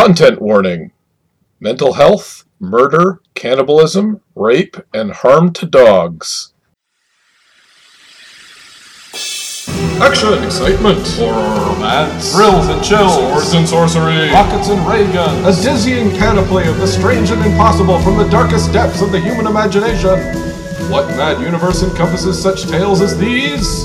Content warning mental health, murder, cannibalism, rape, and harm to dogs. Action, excitement, horror, romance, thrills and chills, swords and sorcery, rockets and ray guns, a dizzying panoply of the strange and impossible from the darkest depths of the human imagination. What mad universe encompasses such tales as these?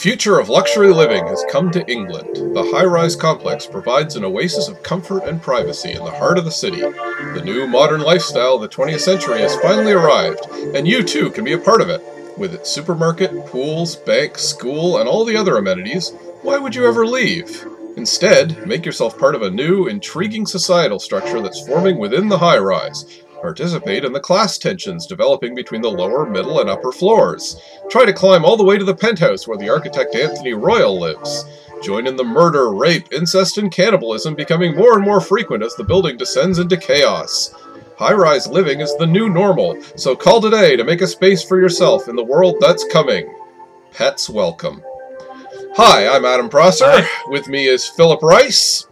Future of luxury living has come to England. The high rise complex provides an oasis of comfort and privacy in the heart of the city. The new modern lifestyle of the 20th century has finally arrived, and you too can be a part of it. With its supermarket, pools, bank, school, and all the other amenities, why would you ever leave? Instead, make yourself part of a new, intriguing societal structure that's forming within the high rise, Participate in the class tensions developing between the lower, middle, and upper floors. Try to climb all the way to the penthouse where the architect Anthony Royal lives. Join in the murder, rape, incest, and cannibalism becoming more and more frequent as the building descends into chaos. High rise living is the new normal, so call today to make a space for yourself in the world that's coming. Pets welcome. Hi, I'm Adam Prosser. Hi. With me is Philip Rice.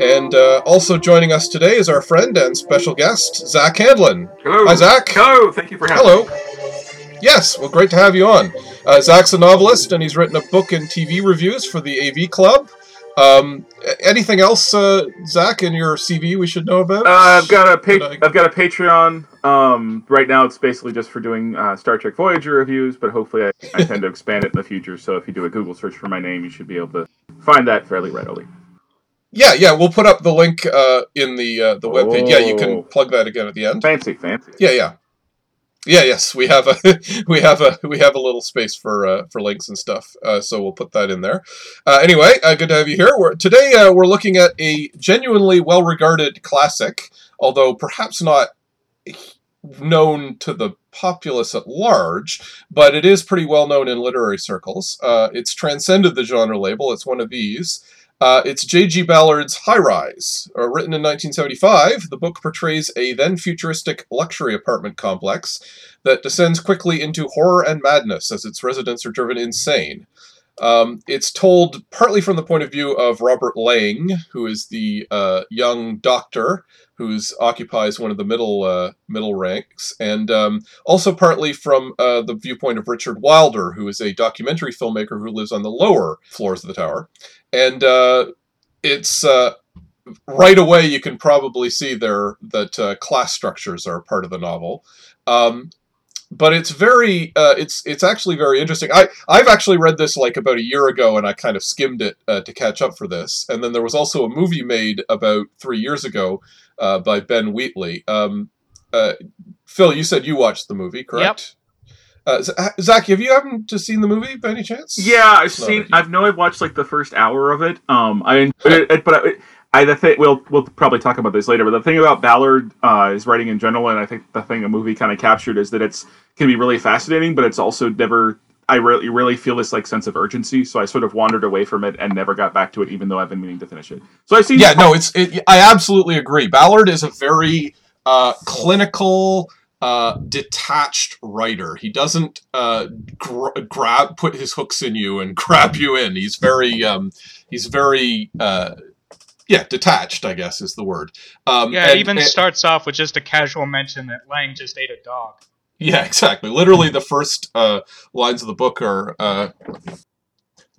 And uh, also joining us today is our friend and special guest, Zack Handlen. Hello. Hi, Zack. Hello. Thank you for having Hello. me. Hello. Yes, well, great to have you on. Uh, Zack's a novelist, and he's written a book and TV reviews for the AV Club. Um, anything else, uh, Zack, in your CV we should know about? Uh, I've got a pa- I... have got a Patreon. Um, right now, it's basically just for doing uh, Star Trek Voyager reviews, but hopefully, I, I tend to expand it in the future. So if you do a Google search for my name, you should be able to find that fairly readily. Yeah, yeah, we'll put up the link uh, in the uh, the web page. Oh. Yeah, you can oh. plug that again at the end. Fancy, fancy. Yeah, yeah, yeah. Yes, we have a we have a we have a little space for uh, for links and stuff. Uh, so we'll put that in there. Uh, anyway, uh, good to have you here. We're, today uh, we're looking at a genuinely well regarded classic, although perhaps not known to the populace at large, but it is pretty well known in literary circles. Uh, it's transcended the genre label. It's one of these. Uh, it's J.G. Ballard's High Rise. Uh, written in 1975, the book portrays a then futuristic luxury apartment complex that descends quickly into horror and madness as its residents are driven insane. Um, it's told partly from the point of view of Robert Lang, who is the uh, young doctor who occupies one of the middle uh, middle ranks, and um, also partly from uh, the viewpoint of Richard Wilder, who is a documentary filmmaker who lives on the lower floors of the tower. And uh, it's uh, right away you can probably see there that uh, class structures are part of the novel. Um, but it's very uh, it's it's actually very interesting. I I've actually read this like about a year ago, and I kind of skimmed it uh, to catch up for this. And then there was also a movie made about three years ago uh, by Ben Wheatley. Um, uh, Phil, you said you watched the movie, correct? Yep. Uh, Zack, have you haven't just seen the movie by any chance? Yeah, I've seen. I know I've watched like the first hour of it. Um, I enjoyed it, but I, I the thing we'll we'll probably talk about this later. But the thing about Ballard uh, is writing in general, and I think the thing a movie kind of captured is that it's can be really fascinating, but it's also never. I really really feel this like sense of urgency, so I sort of wandered away from it and never got back to it, even though I've been meaning to finish it. So I see. Yeah, no, it's. It, I absolutely agree. Ballard is a very uh, clinical. Uh, detached writer. He doesn't uh, gr- grab, put his hooks in you and grab you in. He's very, um, he's very uh, yeah, detached, I guess is the word. Um, yeah, it even and, starts off with just a casual mention that Lang just ate a dog. Yeah, exactly. Literally, the first uh, lines of the book are uh,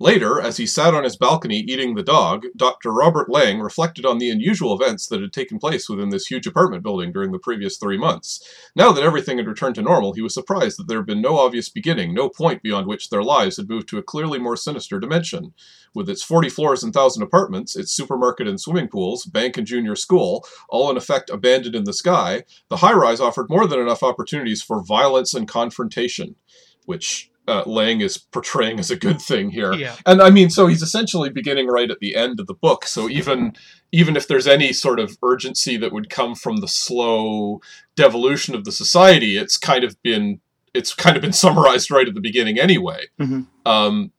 Later, as he sat on his balcony eating the dog, Dr. Robert Lang reflected on the unusual events that had taken place within this huge apartment building during the previous three months. Now that everything had returned to normal, he was surprised that there had been no obvious beginning, no point beyond which their lives had moved to a clearly more sinister dimension. With its 40 floors and 1,000 apartments, its supermarket and swimming pools, bank and junior school, all in effect abandoned in the sky, the high rise offered more than enough opportunities for violence and confrontation, which uh, Lang is portraying as a good thing here. Yeah. And I mean, so he's essentially beginning right at the end of the book. So even even if there's any sort of urgency that would come from the slow devolution of the society, it's kind of been it's kind of been summarized right at the beginning anyway. Mhm. Um,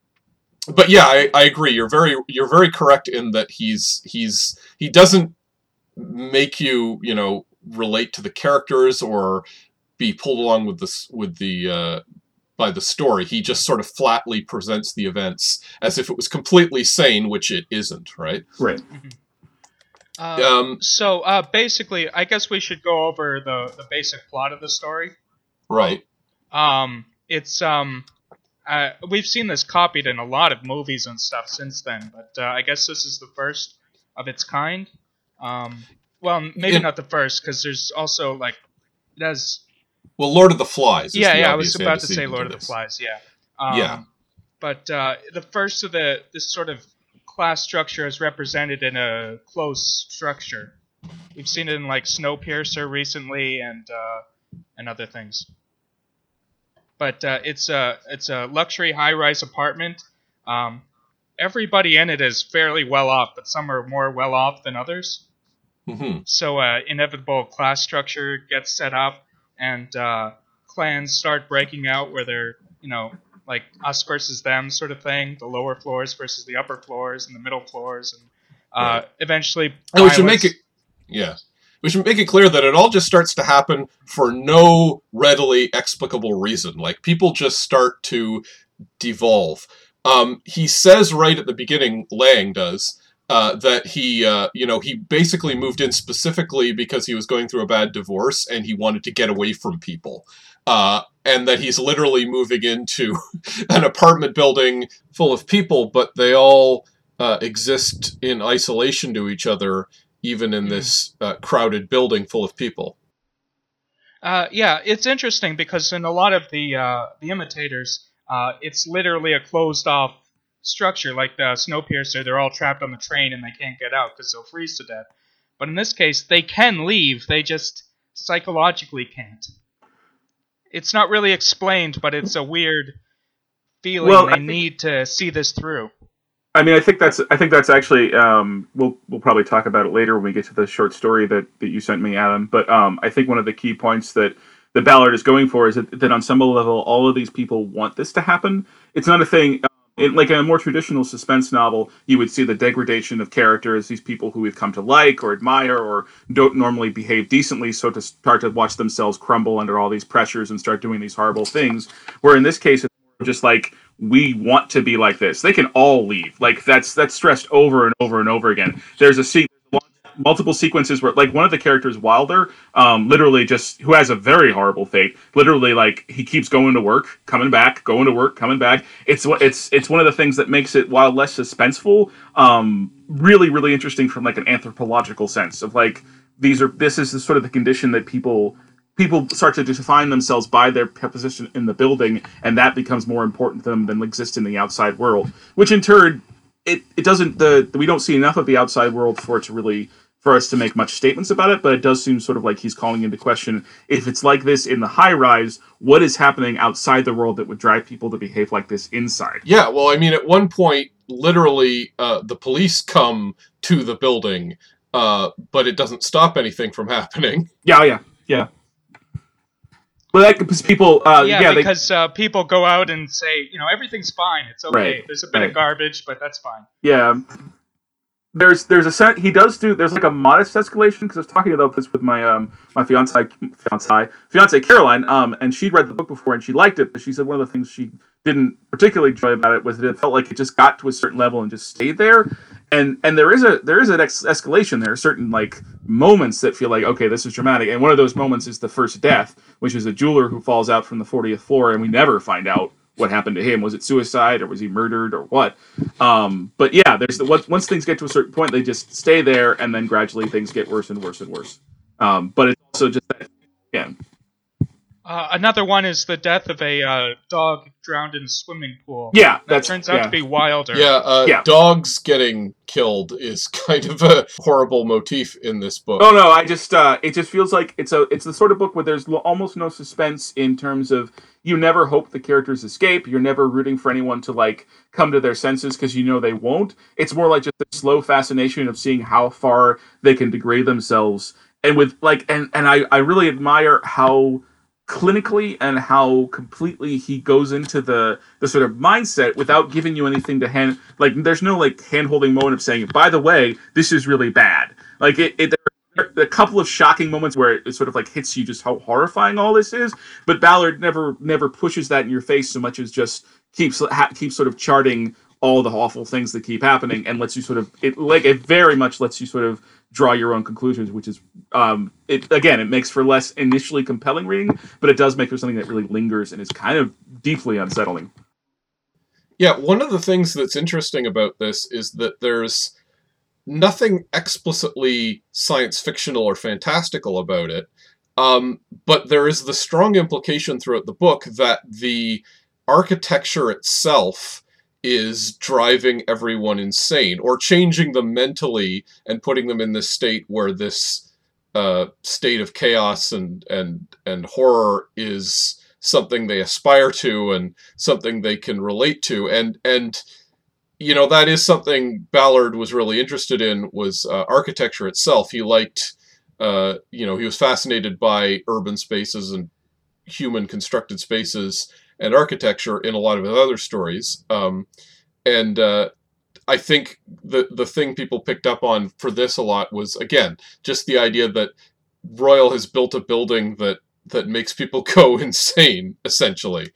but yeah, I, I agree. You're very you're very correct in that he's he's he doesn't make you you know relate to the characters or be pulled along with this with the uh, by the story. He just sort of flatly presents the events as if it was completely sane, which it isn't. Right? Right. Uh, Um, so uh, basically, I guess we should go over the, the basic plot of the story. right. Um, it's um, uh, we've seen this copied in a lot of movies and stuff since then, but uh, I guess this is the first of its kind. Um, well, maybe In- not the first, because there's also like it has. Well, Lord of the Flies. Yeah, yeah. I was about to say Lord of the. Flies. Yeah. Um, Yeah. But uh, the first of the this sort of class structure is represented in a closed structure. We've seen it in like Snowpiercer recently and uh, and other things. But uh, it's a it's a luxury high-rise apartment. Um, everybody in it is fairly well off, but some are more well off than others. Mhm. So uh, inevitable class structure gets set up, and uh, clans start breaking out where they're you know like us versus them sort of thing. The lower floors versus the upper floors, and the middle floors, and uh, Right. eventually. And we should make it. Yeah. We should make it clear that it all just starts to happen for no readily explicable reason. Like people just start to devolve. Um, he says right at the beginning, Lang does, uh, that he, uh, you know, he basically moved in specifically because he was going through a bad divorce and he wanted to get away from people. Uh, and that he's literally moving into an apartment building full of people, but they all uh, exist in isolation to each other, even in this uh, crowded building full of people. Uh, yeah, it's interesting because in a lot of the uh, the imitators, uh, it's literally a closed off structure. Like the Snowpiercer, they're all trapped on the train and they can't get out because they'll freeze to death. But in this case, they can leave. They just psychologically can't. It's not really explained, but it's a weird feeling. Well, they think- need to see this through. I mean, I think that's I think that's actually um, we'll we'll probably talk about it later when we get to the short story that, that you sent me, Adam. But um, I think one of the key points that the Ballard is going for is that, that on some level, all of these people want this to happen. It's not a thing. um, It, like in a more traditional suspense novel, you would see the degradation of characters, these people who we've come to like or admire or don't normally behave decently, so to start to watch themselves crumble under all these pressures and start doing these horrible things. Where in this case, it's just like we want to be like this. They can all leave. Like that's that's stressed over and over and over again. There's a se- multiple sequences where like one of the characters Wilder um literally just who has a very horrible fate literally like he keeps going to work coming back going to work coming back it's what it's it's one of the things that makes it while less suspenseful um really really interesting from like an anthropological sense of like these are this is the sort of the condition that people people start to define themselves by their position in the building, and that becomes more important to them than exists in the outside world. Which in turn, it, it doesn't the we don't see enough of the outside world for it to really for us to make much statements about it. But it does seem sort of like he's calling into question if it's like this in the high rise, what is happening outside the world that would drive people to behave like this inside? Yeah, well, I mean, at one point, literally, uh, the police come to the building, uh, but it doesn't stop anything from happening. Yeah, yeah, yeah. Well, that because people, uh, yeah, yeah, they, because uh, people go out and say, you know, everything's fine. It's okay. Right, There's a bit right. of garbage, but that's fine. Yeah. There's there's a set he does do there's like a modest escalation because I was talking about this with my um my fiance fiance fiance Caroline um and she'd read the book before and she liked it but she said one of the things she didn't particularly enjoy about it was that it felt like it just got to a certain level and just stayed there. And and there is a there is an ex- escalation. There are certain like moments that feel like okay this is dramatic. And one of those moments is the first death which is a jeweler who falls out from the 40th floor and we never find out what happened to him. Was it suicide or was he murdered or what? Um, but yeah, there's the once, things get to a certain point, they just stay there, and then gradually things get worse and worse and worse. Um, but it's also just that, yeah, Uh, another one is the death of a uh, dog drowned in a swimming pool. yeah, that that's turns out yeah. to be wilder. Yeah, uh, Yeah. dogs getting killed is kind of a horrible motif in this book. Oh no, I just uh, it just feels like it's a it's the sort of book where there's lo- almost no suspense in terms of you never hope the characters escape. You're never rooting for anyone to like come to their senses because you know they won't. It's more like just a slow fascination of seeing how far they can degrade themselves. And with like and and I I really admire how clinically and how completely he goes into the the sort of mindset without giving you anything to hand like there's no like hand holding moment of saying by the way this is really bad. Like it, it there are a couple of shocking moments where it sort of like hits you just how horrifying all this is but ballard never never pushes that in your face so much as just keeps ha- keeps sort of charting all the awful things that keep happening and lets you sort of it like it very much lets you sort of draw your own conclusions which is um it again it makes for less initially compelling reading but it does make for something that really lingers and is kind of deeply unsettling. Yeah, one of the things that's interesting about this is that there's nothing explicitly science fictional or fantastical about it, um, but there is the strong implication throughout the book that the architecture itself is driving everyone insane or changing them mentally and putting them in this state where this uh, state of chaos and and and horror is something they aspire to and something they can relate to. And and you know that is something Ballard was really interested in was uh, architecture itself. He liked uh, you know he was fascinated by urban spaces and human constructed spaces and architecture in a lot of his other stories. Um, and uh, I think the the thing people picked up on for this a lot was again just the idea that Royal has built a building that that makes people go insane essentially.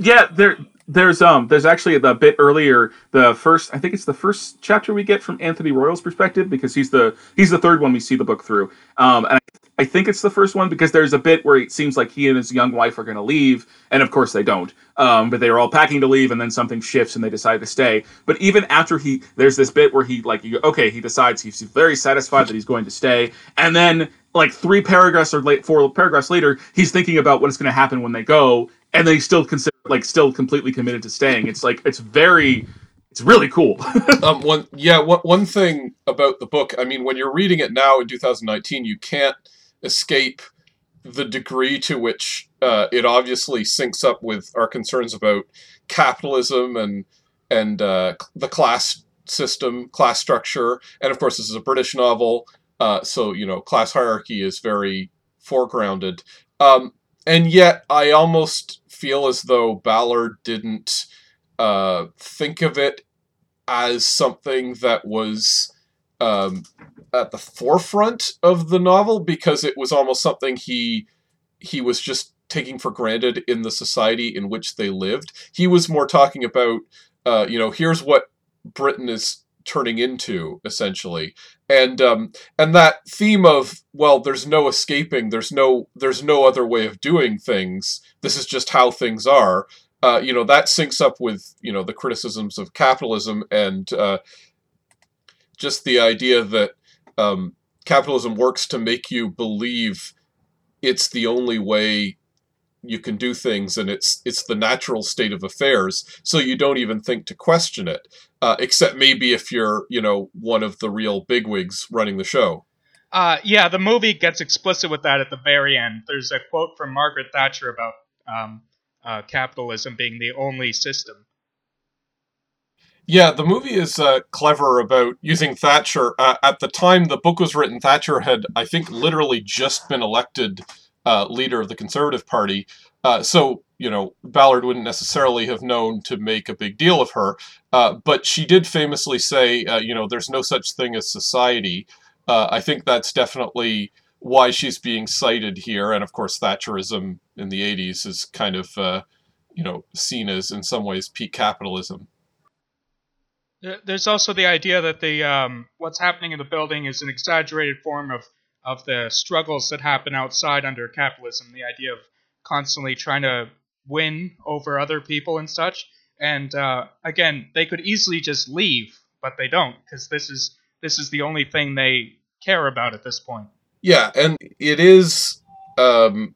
Yeah there there's um there's actually the bit earlier the first i think it's the first chapter we get from anthony royal's perspective because he's the he's the third one we see the book through. Um and I, I think it's the first one because there's a bit where it seems like he and his young wife are going to leave and of course they don't. Um but they are all packing to leave and then something shifts and they decide to stay. But even after he there's this bit where he like you, okay he decides he's very satisfied that he's going to stay. And then like three paragraphs or late four paragraphs later he's thinking about what is going to happen when they go and they still consider like still completely committed to staying. It's like it's very it's really cool. Um, one yeah one, one thing about the book i mean when you're reading it now in 2019 you can't escape the degree to which uh, it obviously syncs up with our concerns about capitalism and and uh, the class system class structure. And of course this is a british novel uh, so you know class hierarchy is very foregrounded. Um, and yet i almost feel as though ballard didn't uh, think of it as something that was um, at the forefront of the novel because it was almost something he he was just taking for granted in the society in which they lived. He was more talking about, uh, you know, here's what Britain is turning into essentially, and um, and that theme of well, there's no escaping, there's no there's no other way of doing things. This is just how things are uh, you know that syncs up with you know the criticisms of capitalism and uh, just the idea that um, capitalism works to make you believe it's the only way you can do things and it's it's the natural state of affairs so you don't even think to question it uh, except maybe if you're you know one of the real bigwigs running the show Uh, yeah, the movie gets explicit with that at the very end. There's a quote from Margaret Thatcher about um, uh, capitalism being the only system. Yeah, the movie is uh, clever about using Thatcher. Uh, at the time the book was written, Thatcher had, I think, literally just been elected uh, leader of the Conservative Party. Uh, so, you know, Ballard wouldn't necessarily have known to make a big deal of her. Uh, but she did famously say, uh, you know, there's no such thing as society. I think that's definitely why she's being cited here. And of course, Thatcherism in the 80s is kind of, you know, seen as, in some ways, peak capitalism. There- There's also the idea that the um, what's happening in the building is an exaggerated form of of the struggles that happen outside under capitalism. The idea of constantly trying to win over other people and such. And uh, again, they could easily just leave, but they don't because this is this is the only thing they care about at this point. Yeah, and it is um,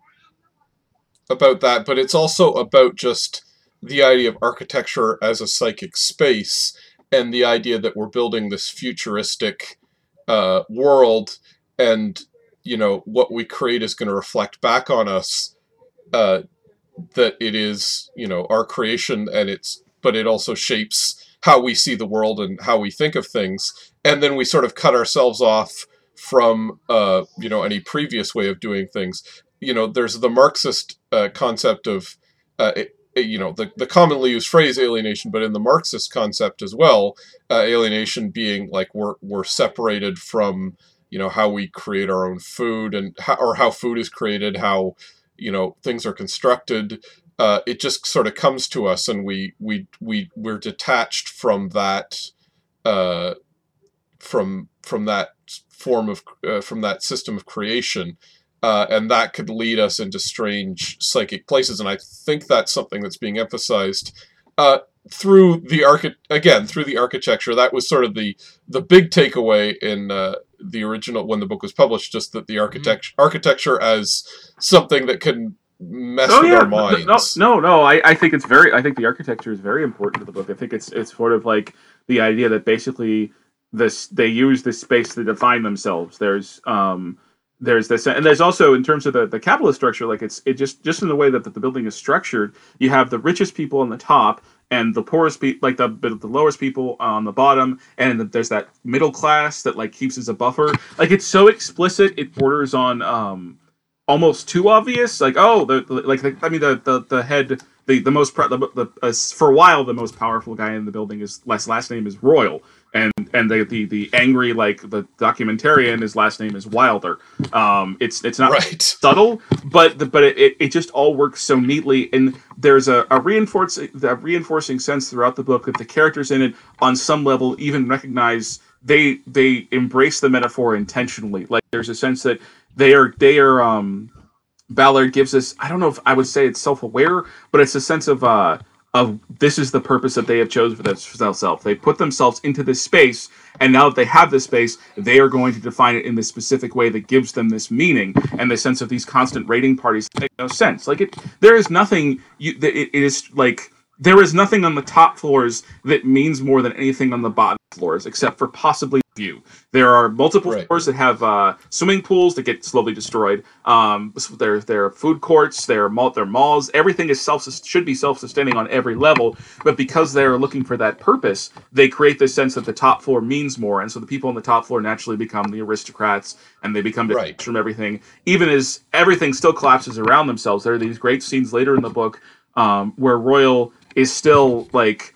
about that, but it's also about just the idea of architecture as a psychic space and the idea that we're building this futuristic uh, world and you know what we create is going to reflect back on us uh, that it is you know our creation and it's but it also shapes how we see the world and how we think of things. And then we sort of cut ourselves off from uh, you know any previous way of doing things. You know there's the marxist uh, concept of uh, it, you know the, the commonly used phrase alienation but in the marxist concept as well uh, alienation being like we're we're separated from you know how we create our own food and how, or how food is created how you know things are constructed uh, it just sort of comes to us and we we we we're detached from that uh, from from that form of uh, from that system of creation uh, and that could lead us into strange psychic places. And i think that's something that's being emphasized uh, through the archi- again through the architecture. That was sort of the the big takeaway in uh, the original when the book was published just that the architecture mm-hmm. architecture as something that can mess oh, with yeah. our minds. no no no. I, I think it's very i think the architecture is very important to the book. I think it's it's sort of like the idea that basically this they use this space to define themselves. There's um there's this and there's also in terms of the, the capitalist structure like it's it just just in the way that, that the building is structured you have the richest people on the top and the poorest people like the the lowest people on the bottom and there's that middle class that like keeps as a buffer. Like it's so explicit it borders on um almost too obvious. Like oh the like the, i mean the the, the head the the most the, the uh, for a while the most powerful guy in the building is last last name is royal and and the the, the angry like the documentarian his last name is wilder. Um it's it's not right. subtle but the, but it, it just all works so neatly. And there's a, a reinforcing a reinforcing sense throughout the book that the characters in it on some level even recognize they they embrace the metaphor intentionally. Like there's a sense that they are they are um ballard gives us i don't know if i would say it's self-aware but it's a sense of uh of this is the purpose that they have chosen for themselves. They put themselves into this space, and now that they have this space, they are going to define it in this specific way that gives them this meaning and the sense of these constant raiding parties make no sense. Like it, there is nothing. You, it, it is like there is nothing on the top floors that means more than anything on the bottom floors, except for possibly view. There are multiple right. floors that have uh, swimming pools that get slowly destroyed. Um, there, there are food courts. There are mall, there are malls. Everything is self should be self sustaining on every level. But because they're looking for that purpose, they create this sense that the top floor means more, and so the people on the top floor naturally become the aristocrats, and they become detached right. from everything. Even as everything still collapses around themselves, there are these great scenes later in the book um, where Royal is still like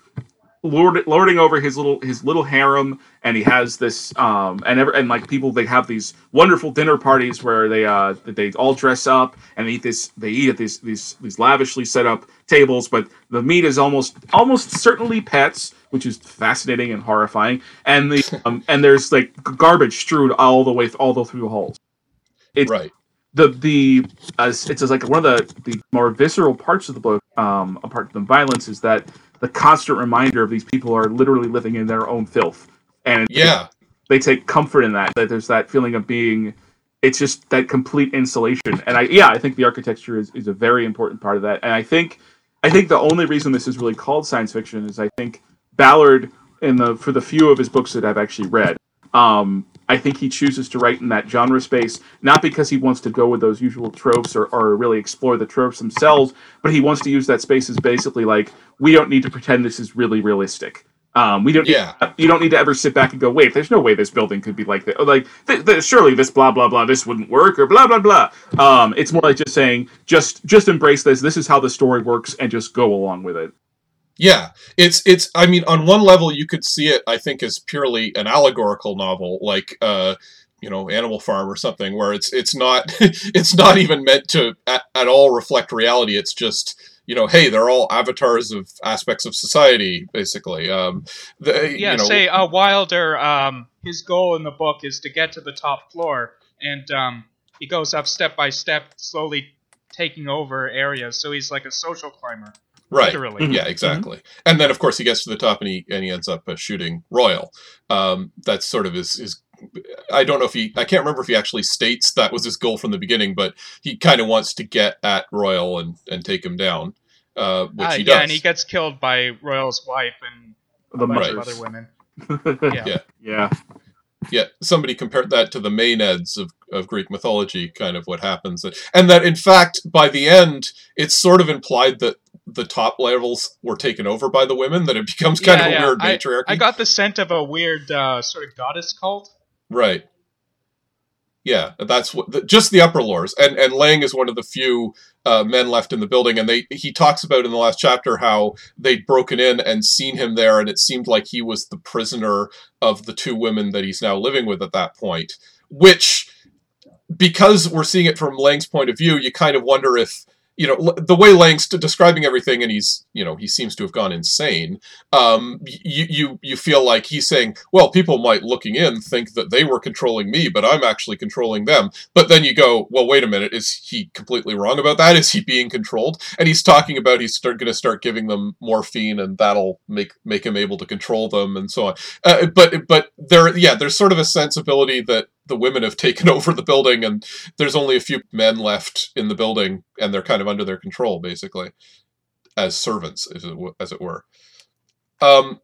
lord, lording over his little his little harem, and he has this um and ever and like people they have these wonderful dinner parties where they uh they all dress up and eat this they eat at these these these lavishly set up tables, but the meat is almost almost certainly pets, which is fascinating and horrifying, and the um, and there's like garbage strewed all the way all the through the halls. It's, right the the uh, it's like one of the the more visceral parts of the book um apart from violence is that the constant reminder of these people are literally living in their own filth. And yeah. they take comfort in that that there's that feeling of being it's just that complete insulation. And i yeah i think the architecture is, is a very important part of that. And i think i think the only reason this is really called science fiction is i think ballard in the for the few of his books that i've actually read um, I think he chooses to write in that genre space, not because he wants to go with those usual tropes or, or really explore the tropes themselves, but he wants to use that space as basically like, we don't need to pretend this is really realistic. Um, we don't. Yeah. Need, you don't need to ever sit back and go, wait. There's no way this building could be like that. Or like, th- th- surely this blah blah blah. This wouldn't work or blah blah blah. Um, it's more like just saying, just just embrace this. This is how the story works, and just go along with it. Yeah, it's it's. I mean, on one level, you could see it. I think as purely an allegorical novel, like uh, you know, Animal Farm or something, where it's it's not it's not even meant to at, at all reflect reality. It's just you know, hey, they're all avatars of aspects of society, basically. Um, the, yeah, you know, say uh, Wilder. Um, his goal in the book is to get to the top floor, and um, he goes up step by step, slowly taking over areas. So he's like a social climber, Right. literally. Mhm. Yeah, exactly. And then, of course, he gets to the top and he and he ends up uh, shooting Royal. Um, that's sort of his, his. I don't know if he. I can't remember if he actually states that was his goal from the beginning, but he kind of wants to get at Royal and and take him down, uh, which Ah, he yeah, does. and he gets killed by Royal's wife and The a bunch Right. of other women. yeah. Yeah. yeah. yeah, somebody compared that to the Maenads of, of Greek mythology, kind of what happens. And that, in fact, by the end, it's sort of implied that the top levels were taken over by the women, that it becomes kind Yeah, of a yeah. weird matriarchy. I got the scent of a weird uh, sort of goddess cult. Right. Yeah, that's what the, just the upper lores, and and Lang is one of the few uh, men left in the building, and they he talks about in the last chapter how they'd broken in and seen him there, and it seemed like he was the prisoner of the two women that he's now living with at that point. Which, because we're seeing it from Lang's point of view, you kind of wonder if you know the way Lang's describing everything, and he's you know he seems to have gone insane um, you, you you feel like he's saying, well, people might looking in think that they were controlling me, but I'm actually controlling them. But then you go, well, wait a minute, is he completely wrong about that? Is he being controlled? And he's talking about he's going to start giving them morphine, and that'll make make him able to control them, and so on. Uh, but but there, yeah, there's sort of a sensibility that the women have taken over the building, and there's only a few men left in the building, and they're kind of under their control, basically, as servants, as it, were. Um,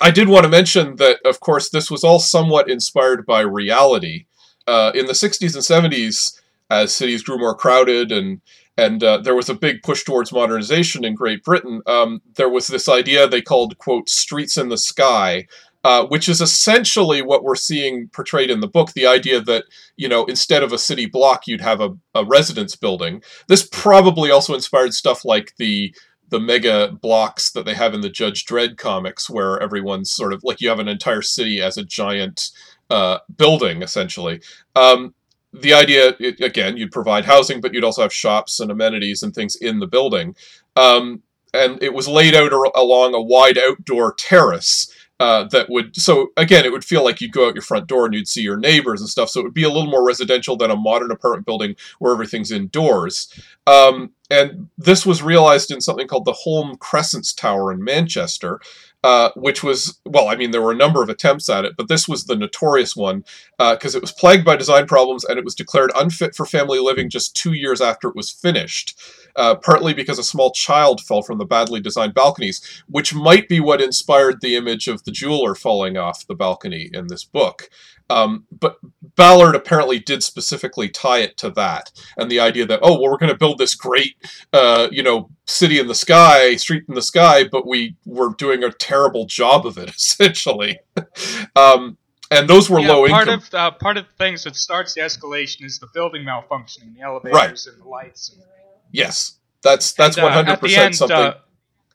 I did want to mention that, of course, this was all somewhat inspired by reality. Uh, in the 60s and 70s, as cities grew more crowded and and uh, there was a big push towards modernization in Great Britain, um, there was this idea they called, quote, streets in the sky, uh, which is essentially what we're seeing portrayed in the book the idea that, you know, instead of a city block, you'd have a, a residence building. This probably also inspired stuff like the the mega blocks that they have in the Judge Dredd comics, where everyone's sort of like you have an entire city as a giant uh, building, essentially. Um, the idea, it, again, you'd provide housing, but you'd also have shops and amenities and things in the building. Um, and it was laid out along a wide outdoor terrace uh, that would so again it would feel like you'd go out your front door and you'd see your neighbors and stuff so it would be a little more residential than a modern apartment building where everything's indoors. Um, and this was realized in something called the Hulme Crescents Tower in Manchester, uh, which was, well, I mean, there were a number of attempts at it, but this was the notorious one because it was plagued by design problems and it was declared unfit for family living just two years after it was finished, uh, partly because a small child fell from the badly designed balconies, which might be what inspired the image of the jeweler falling off the balcony in this book. Um, but Ballard apparently did specifically tie it to that and the idea that oh well we're going to build this great uh, you know city in the sky street in the sky but we were doing a terrible job of it essentially um, and those were Yeah, low part income of uh, part of the things that starts the escalation is the building malfunctioning, the elevators and the lights. And, yes that's that's uh, 100% end, something uh,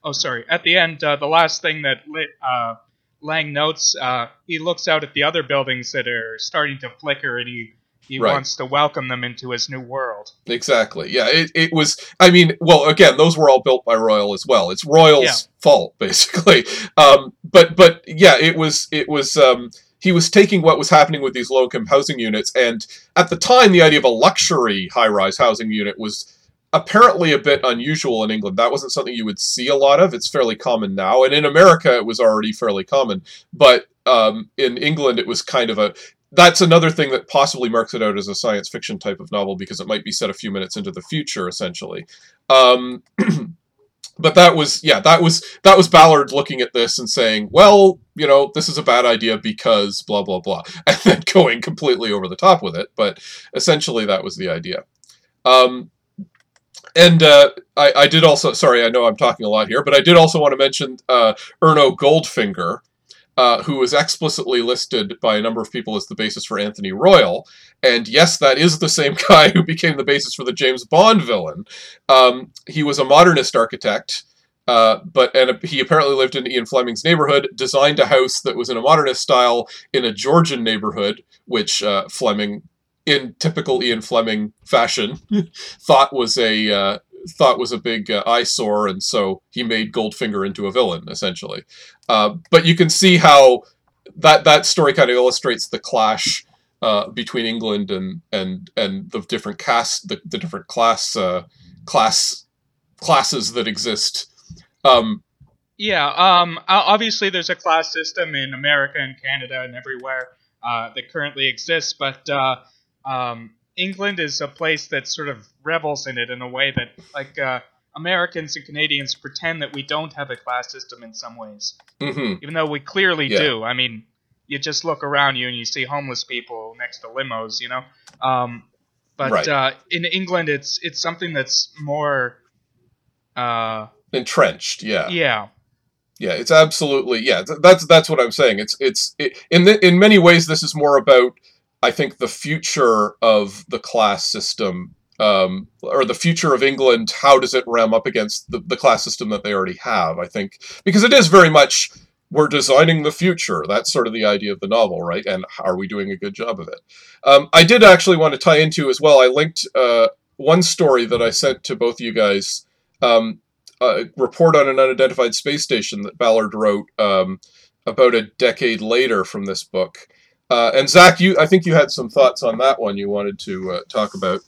oh, sorry. At the end, uh, the last thing that lit, uh, Lang notes, uh, he looks out at the other buildings that are starting to flicker, and he he Right. wants to welcome them into his new world. Exactly. Yeah. It, it was. I mean, well, again, those were all built by Royal as well. It's Royal's Yeah. fault, basically. Um, but but yeah, it was it was. Um, he was taking what was happening with these low income housing units, and at the time, the idea of a luxury high rise housing unit was apparently a bit unusual in England. That wasn't something you would see a lot of. It's fairly common now, and in America, it was already fairly common. But um, in England, it was kind of a that's another thing that possibly marks it out as a science fiction type of novel because it might be set a few minutes into the future, essentially. Um, but that was yeah, that was that was Ballard looking at this and saying, well, you know, this is a bad idea because blah blah blah, and then going completely over the top with it. But essentially, that was the idea. Um, and uh, I, I did also, sorry, I know I'm talking a lot here, but I did also want to mention uh, Erno Goldfinger, uh, who was explicitly listed by a number of people as the basis for Anthony Royal. And yes, that is the same guy who became the basis for the James Bond villain. Um, he was a modernist architect. Uh, but and he apparently lived in Ian Fleming's neighborhood, designed a house that was in a modernist style in a Georgian neighborhood, which uh, Fleming, in typical Ian Fleming fashion, thought was a uh, thought was a big uh, eyesore, and so he made Goldfinger into a villain, essentially. Uh, but you can see how that that story kind of illustrates the clash uh, between England and and and the different caste, the, the different class uh, class classes that exist. Um, yeah, um, obviously there's a class system in America and Canada and everywhere uh, that currently exists, but uh, um, England is a place that sort of revels in it in a way that, like, uh, Americans and Canadians pretend that we don't have a class system in some ways, mm-hmm. even though we clearly Yeah. do. I mean, you just look around you and you see homeless people next to limos, you know. Um, but Right. uh, in England, it's it's something that's more, uh, entrenched, yeah. yeah, Yeah, it's absolutely yeah. That's that's what I'm saying. It's it's it, in the, in many ways this is more about I think the future of the class system um, or the future of England. How does it ram up against the, the class system that they already have? I think because it is very much we're designing the future. That's sort of the idea of the novel, right? And are we doing a good job of it? Um, I did actually want to tie into as well. I linked uh, one story that I sent to both of you guys. Um, a report on an unidentified space station that Ballard wrote um, about a decade later from this book. Uh, and Zack, you I think you had some thoughts on that one you wanted to uh, talk about.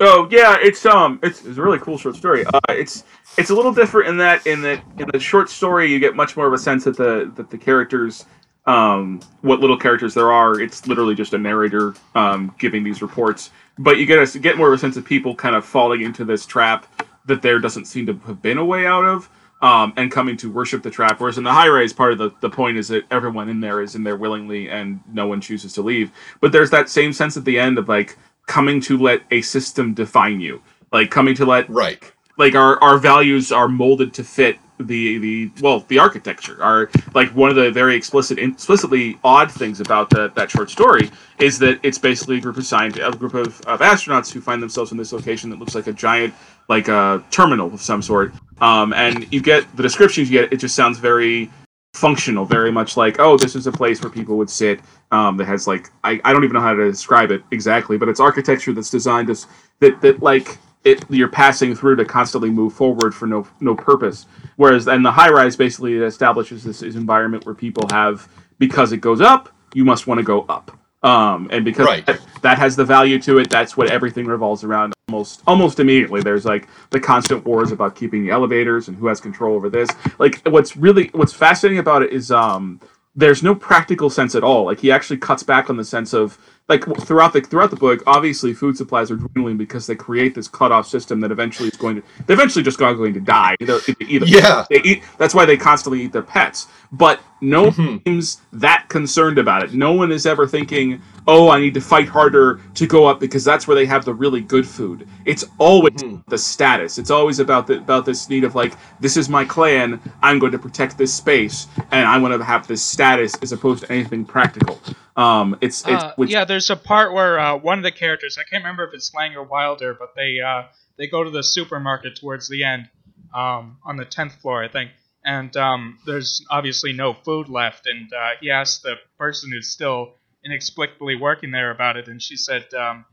Oh yeah, it's um, it's, it's a really cool short story. Uh, it's it's a little different in that in that in the short story you get much more of a sense that the that the characters, um, what little characters there are. It's literally just a narrator um, giving these reports, but you get a get more of a sense of people kind of falling into this trap that there doesn't seem to have been a way out of. Um, and coming to worship the trap. Whereas in the high rise, part of the, the point is that everyone in there is in there willingly and no one chooses to leave. But there's that same sense at the end of like coming to let a system define you, like coming to let Right. like our, our values are molded to fit the the well the architecture are like one of the very explicit explicitly odd things about that that short story is that it's basically a group of scientists a group of, of astronauts who find themselves in this location that looks like a giant like a terminal of some sort. Um, and you get the descriptions you get it just sounds very functional very much like oh this is a place where people would sit um, that has like I, I don't even know how to describe it exactly but it's architecture that's designed as that that like it you're passing through to constantly move forward for no no purpose. Whereas then the high rise basically establishes this environment where people have because it goes up you must want to go up um, and because Right. that, that has the value to it that's what everything revolves around almost almost immediately. There's like the constant wars about keeping the elevators and who has control over this. Like what's really what's fascinating about it is um there's no practical sense at all. Like he actually cuts back on the sense of like throughout the throughout the book obviously food supplies are dwindling because they create this cutoff system that eventually is going to they're eventually just going to die. Either, either Yeah. they eat that's why they constantly eat their pets. But no Mhm. one seems that concerned about it. No one is ever thinking oh i need to fight harder to go up because that's where they have the really good food. It's always Mhm. the status. It's always about the about this need of like this is my clan. I'm going to protect this space and i want to have this status as opposed to anything practical. Um it's it's Uh, which, yeah, there's a part where uh, one of the characters, I can't remember if it's Lang or Wilder, but they uh, they go to the supermarket towards the end, um, on the tenth floor, I think, and um, there's obviously no food left, and uh, he asked the person who's still inexplicably working there about it, and she said, um,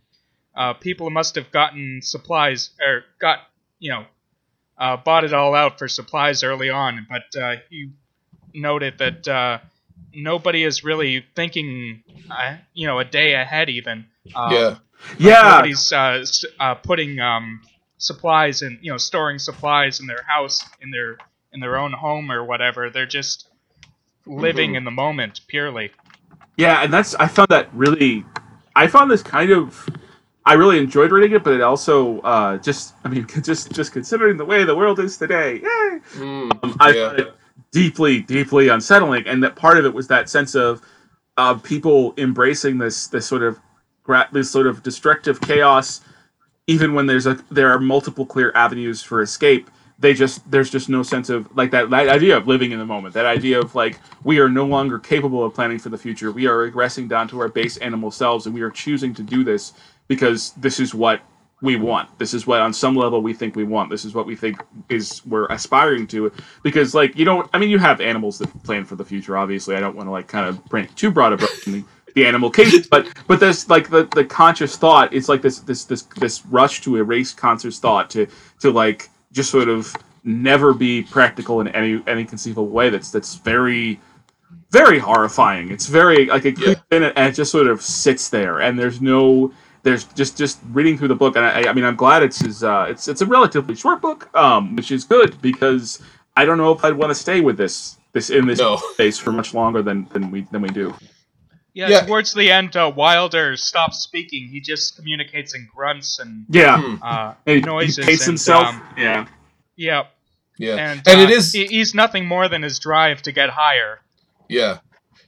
uh, people must have gotten supplies or got you know uh, bought it all out for supplies early on, but uh, he noted that. Uh, nobody is really thinking, uh, you know, a day ahead even. Um, Yeah. yeah Nobody's uh, uh, putting um, supplies and you know storing supplies in their house, in their in their own home or whatever. They're just living Mhm. in the moment purely. Yeah, and that's I found that really I found this kind of I really enjoyed reading it, but it also uh, just I mean just just considering the way the world is today, yay! Mm, Um, I Yeah. found it deeply deeply unsettling, and that part of it was that sense of uh, people embracing this this sort of this sort of destructive chaos, even when there's a there are multiple clear avenues for escape. They just there's just no sense of like that that idea of living in the moment. That idea of like we are no longer capable of planning for the future. We are regressing down to our base animal selves, and we are choosing to do this because this is what we want. This is what on some level we think we want. This is what we think is we're aspiring to. Because like you don't I mean you have animals that plan for the future, obviously. I don't want to like kind of bring too broad a the, animal case, but but there's like the, the conscious thought, it's like this this this this rush to erase conscious thought to to like just sort of never be practical in any any conceivable way that's that's very very horrifying. It's very like it Yeah. in and it just sort of sits there, and there's no. There's just just reading through the book, and I, I mean I'm glad it's is uh, it's it's a relatively short book, um, which is good because I don't know if I'd want to stay with this this in this No. space for much longer than than we than we do. Yeah, Yeah. towards the end, uh, Wilder stops speaking. He just communicates in grunts and Yeah, Hmm. uh, and he, noises. he hates and, himself. um, yeah, yeah, Yeah, and, and uh, it is—he's nothing more than his drive to get higher. Yeah,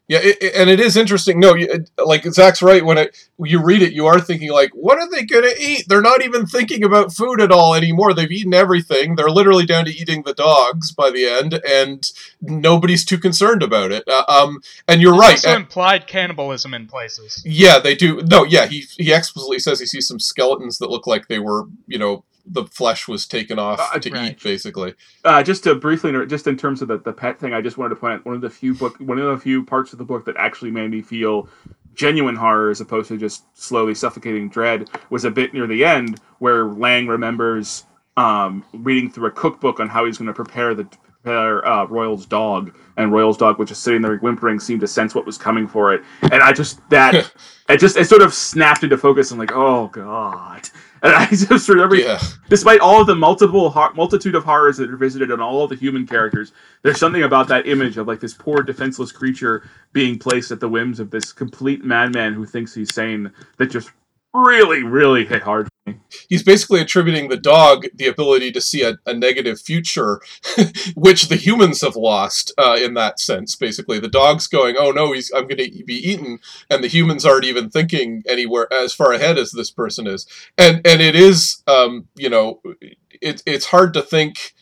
yeah, it, it- and it is interesting. No, you, like Zack's right. When it you read it, you are thinking like, what are they gonna eat? They're not even thinking about food at all anymore. They've eaten everything. They're literally down to eating the dogs by the end, and nobody's too concerned about it. Uh, um, and you're right. Also implied cannibalism in places. yeah, they do. No, yeah, he he explicitly says he sees some skeletons that look like they were, you know, the flesh was taken off Uh, to right. eat, basically. uh, just to briefly, just in terms of the, the pet thing, I just wanted to point out one of the few book, one of the few parts of the book that actually made me feel genuine horror as opposed to just slowly suffocating dread was a bit near the end where Lang remembers um, reading through a cookbook on how he's going to prepare the prepare uh, Royal's dog, and Royal's dog, which is sitting there whimpering, seemed to sense what was coming for it, and I just that it just it sort of snapped into focus. and like, oh god. And I just remember Yeah, despite all of the multiple multitude of horrors that are visited on all of the human characters, there's something about that image of like this poor defenseless creature being placed at the whims of this complete madman who thinks he's sane that just really, really hit hard for me. he's basically attributing the dog the ability to see a, a negative future, which the humans have lost uh, in that sense. Basically, the dog's going, "Oh no, he's I'm going to be eaten," and the humans aren't even thinking anywhere as far ahead as this person is. And and it is, um, you know, it, it's hard to think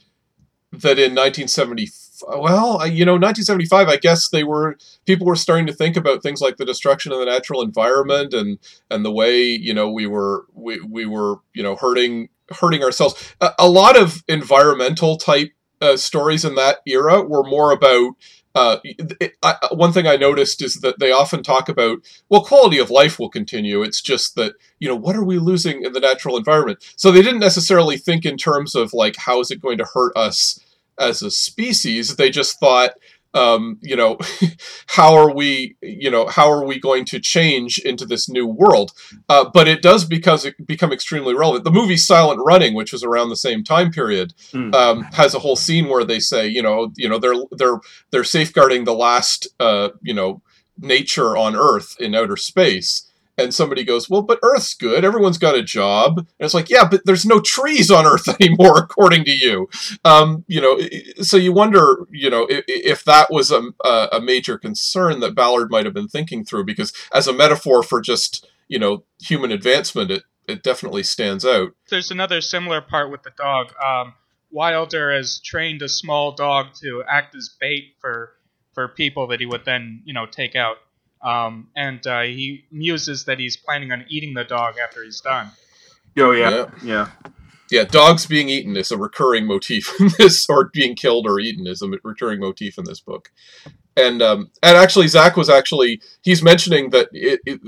that in 1970. Well, you know, 1975. I guess they were people were starting to think about things like the destruction of the natural environment and and the way you know we were we, we were you know hurting hurting ourselves a, a lot of environmental type uh, stories in that era were more about uh, it, I, one thing I noticed is that they often talk about well quality of life will continue it's just that you know what are we losing in the natural environment so they didn't necessarily think in terms of like how is it going to hurt us as a species they just thought um, you know how are we you know how are we going to change into this new world? Uh, but it does because it become extremely relevant. The movie silent running which was around the same time period Mm. um, has a whole scene where they say you know you know they're they're they're safeguarding the last uh, you know nature on earth in outer space and somebody goes well but earth's good everyone's got a job and it's like yeah but there's no trees on earth anymore according to you um, you know, so you wonder, you know, if, if that was a, a a major concern that Ballard might have been thinking through, because as a metaphor for just, you know, human advancement, it, it definitely stands out. There's another similar part with the dog. Um, Wilder has trained a small dog to act as bait for for people that he would then, you know, take out. Um, and uh, he muses that he's planning on eating the dog after he's done. Oh yeah, Yeah. yeah. Yeah, dogs being eaten is a recurring motif in this, or being killed or eaten is a recurring motif in this book. And um, and actually, Zack was actually he's mentioning that it, it,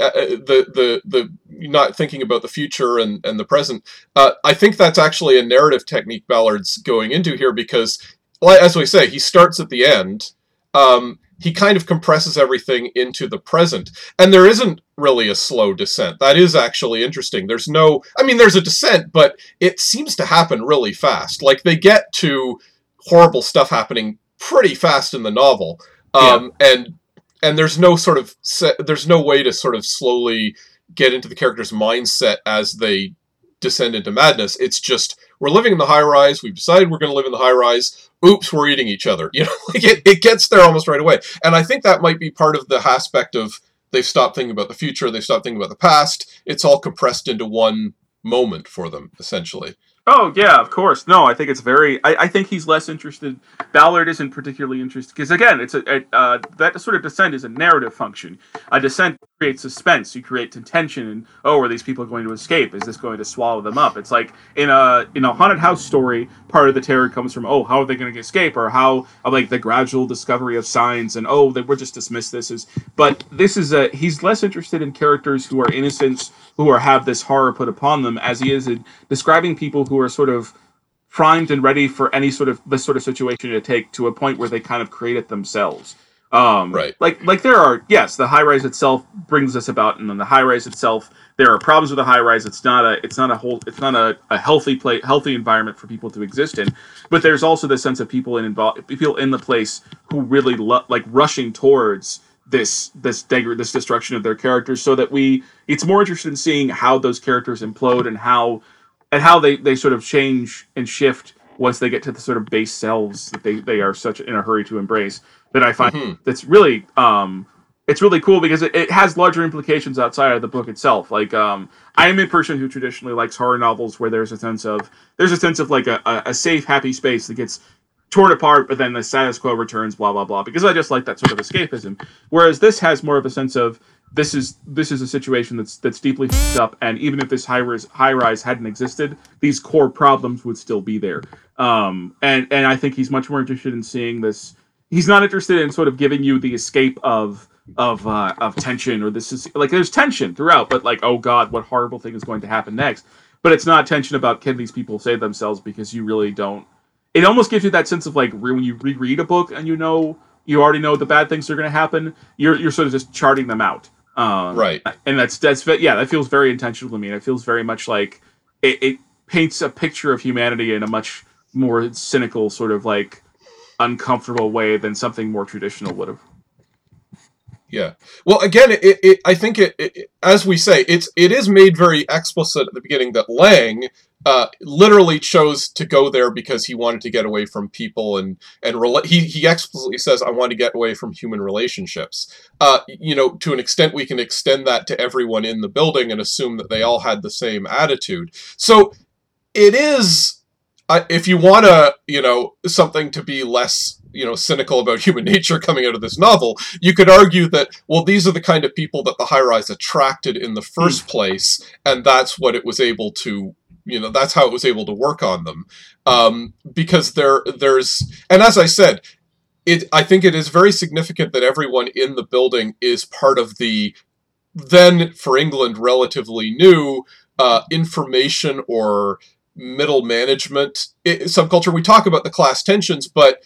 uh, uh, the the the not thinking about the future and and the present. Uh, I think that's actually a narrative technique Ballard's going into here because, as we say, he starts at the end. Um, he kind of compresses everything into the present, and there isn't really a slow descent. That is actually interesting. There's no, I mean, there's a descent, but it seems to happen really fast. Like they get to horrible stuff happening pretty fast in the novel, um, and and there's no sort of there's no way to sort of slowly get into the character's mindset as they descend into madness. It's just we're living in the high rise. We've decided we're going to live in the high rise. Oops, we're eating each other. You know, like it, it gets there almost right away. And I think that might be part of the aspect of they've stopped thinking about the future. They've stopped thinking about the past. It's all compressed into one moment for them, essentially. Oh yeah, of course. No, I think it's very. I, I think he's less interested. Ballard isn't particularly interested because again, it's a, a uh, that sort of descent is a narrative function. A descent creates suspense. You create tension, and oh, are these people going to escape? Is this going to swallow them up? It's like in a in a haunted house story, part of the terror comes from oh, how are they going to escape, or how of like the gradual discovery of signs, and oh, they we're just dismiss this as. But this is a he's less interested in characters who are innocents who are have this horror put upon them as he is in describing people who are sort of primed and ready for any sort of this sort of situation to take to a point where they kind of create it themselves. Um, Right. Like like there are yes, the high rise itself brings this about, and then the high rise itself, there are problems with the high rise. It's not a it's not a whole it's not a, a healthy play healthy environment for people to exist in. But there's also the sense of people in involved people in the place who really lo- like rushing towards this this this destruction of their characters, so that we it's more interested in seeing how those characters implode and how and how they they sort of change and shift once they get to the sort of base selves that they they are such in a hurry to embrace that I find Mhm. that's really um it's really cool because it, it has larger implications outside of the book itself. Like um I am a person who traditionally likes horror novels where there's a sense of there's a sense of like a, a safe, happy space that gets torn apart, but then the status quo returns, blah blah blah. Because I just like that sort of escapism. Whereas this has more of a sense of this is this is a situation that's that's deeply fucked up, and even if this high rise high rise hadn't existed, these core problems would still be there. Um, and and I think he's much more interested in seeing this. He's not interested in sort of giving you the escape of of uh, of tension or this is like there's tension throughout, but like oh god, what horrible thing is going to happen next? But it's not tension about can these people save themselves because you really don't. It almost gives you that sense of like when you reread a book and you know you already know the bad things are going to happen. You're you're sort of just charting them out. Um, Right. and that's that's yeah that feels very intentional to me and it feels very much like it, it paints a picture of humanity in a much more cynical sort of like uncomfortable way than something more traditional would have Yeah. Well, again, it, it I think it, it, as we say, it's it is made very explicit at the beginning that Lang uh, literally chose to go there because he wanted to get away from people and and rela- he he explicitly says, "I want to get away from human relationships." Uh, you know, to an extent, we can extend that to everyone in the building and assume that they all had the same attitude. So it is. I if you want to, you know, something to be less, you know, cynical about human nature coming out of this novel, you could argue that well these are the kind of people that the high rise attracted in the first place and that's what it was able to you know that's how it was able to work on them. Um, because there there's and as i said it i think it is very significant that everyone in the building is part of the then for england relatively new uh, information or middle management i- subculture. We talk about the class tensions but